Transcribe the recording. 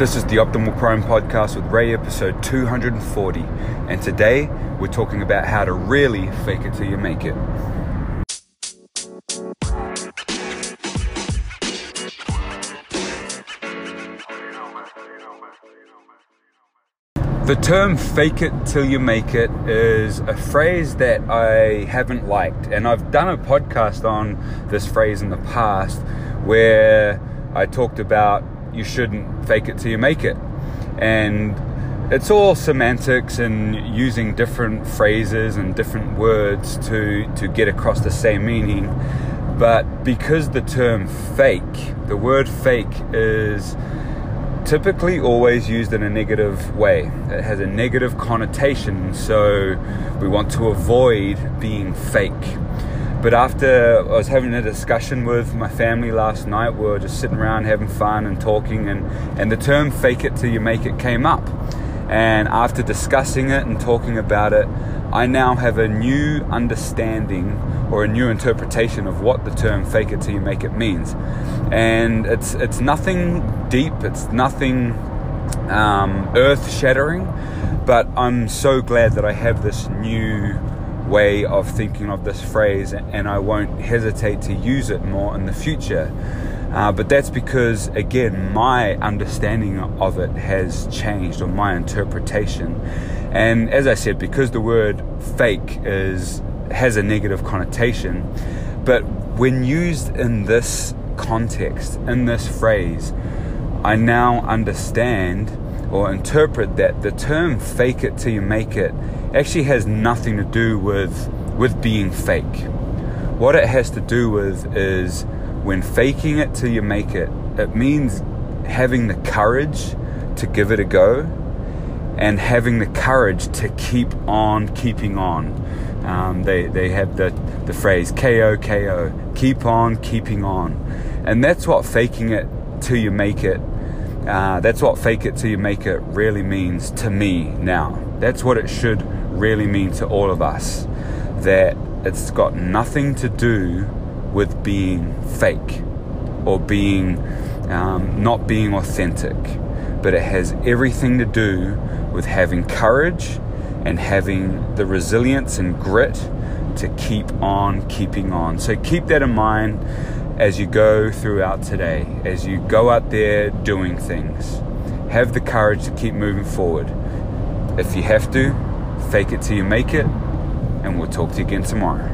This is the Optimal Prime podcast with Ray, episode 240. And today we're talking about how to really fake it till you make it. The term fake it till you make it is a phrase that I haven't liked. And I've done a podcast on this phrase in the past where I talked about you shouldn't fake it till you make it. And it's all semantics and using different phrases and different words to, to get across the same meaning. But because the term fake, the word fake is typically always used in a negative way. It has a negative connotation, so we want to avoid being fake. But after I was having a discussion with my family last night, we were just sitting around having fun and talking, and, and the term fake it till you make it came up. And after discussing it and talking about it, I now have a new understanding or a new interpretation of what the term fake it till you make it means. And it's, it's nothing deep, it's nothing um, earth shattering, but I'm so glad that I have this new way of thinking of this phrase and I won't hesitate to use it more in the future. Uh, but that's because, again, my understanding of it has changed, or my interpretation. And as I said, because the word fake is has a negative connotation, but when used in this context, in this phrase, I now understand or interpret that the term fake it till you make it actually has nothing to do with with being fake. What it has to do with is when faking it till you make it, it means having the courage to give it a go and having the courage to keep on keeping on. Um, they, they have the, the phrase KO, KO, keep on keeping on. And that's what faking it till you make it, uh, that's what fake it till you make it really means to me now. That's what it should really mean to all of us. That it's got nothing to do with being fake or being um, not being authentic, but it has everything to do with having courage and having the resilience and grit to keep on keeping on. So keep that in mind as you go throughout today, as you go out there doing things. Have the courage to keep moving forward. If you have to, fake it till you make it, and we'll talk to you again tomorrow.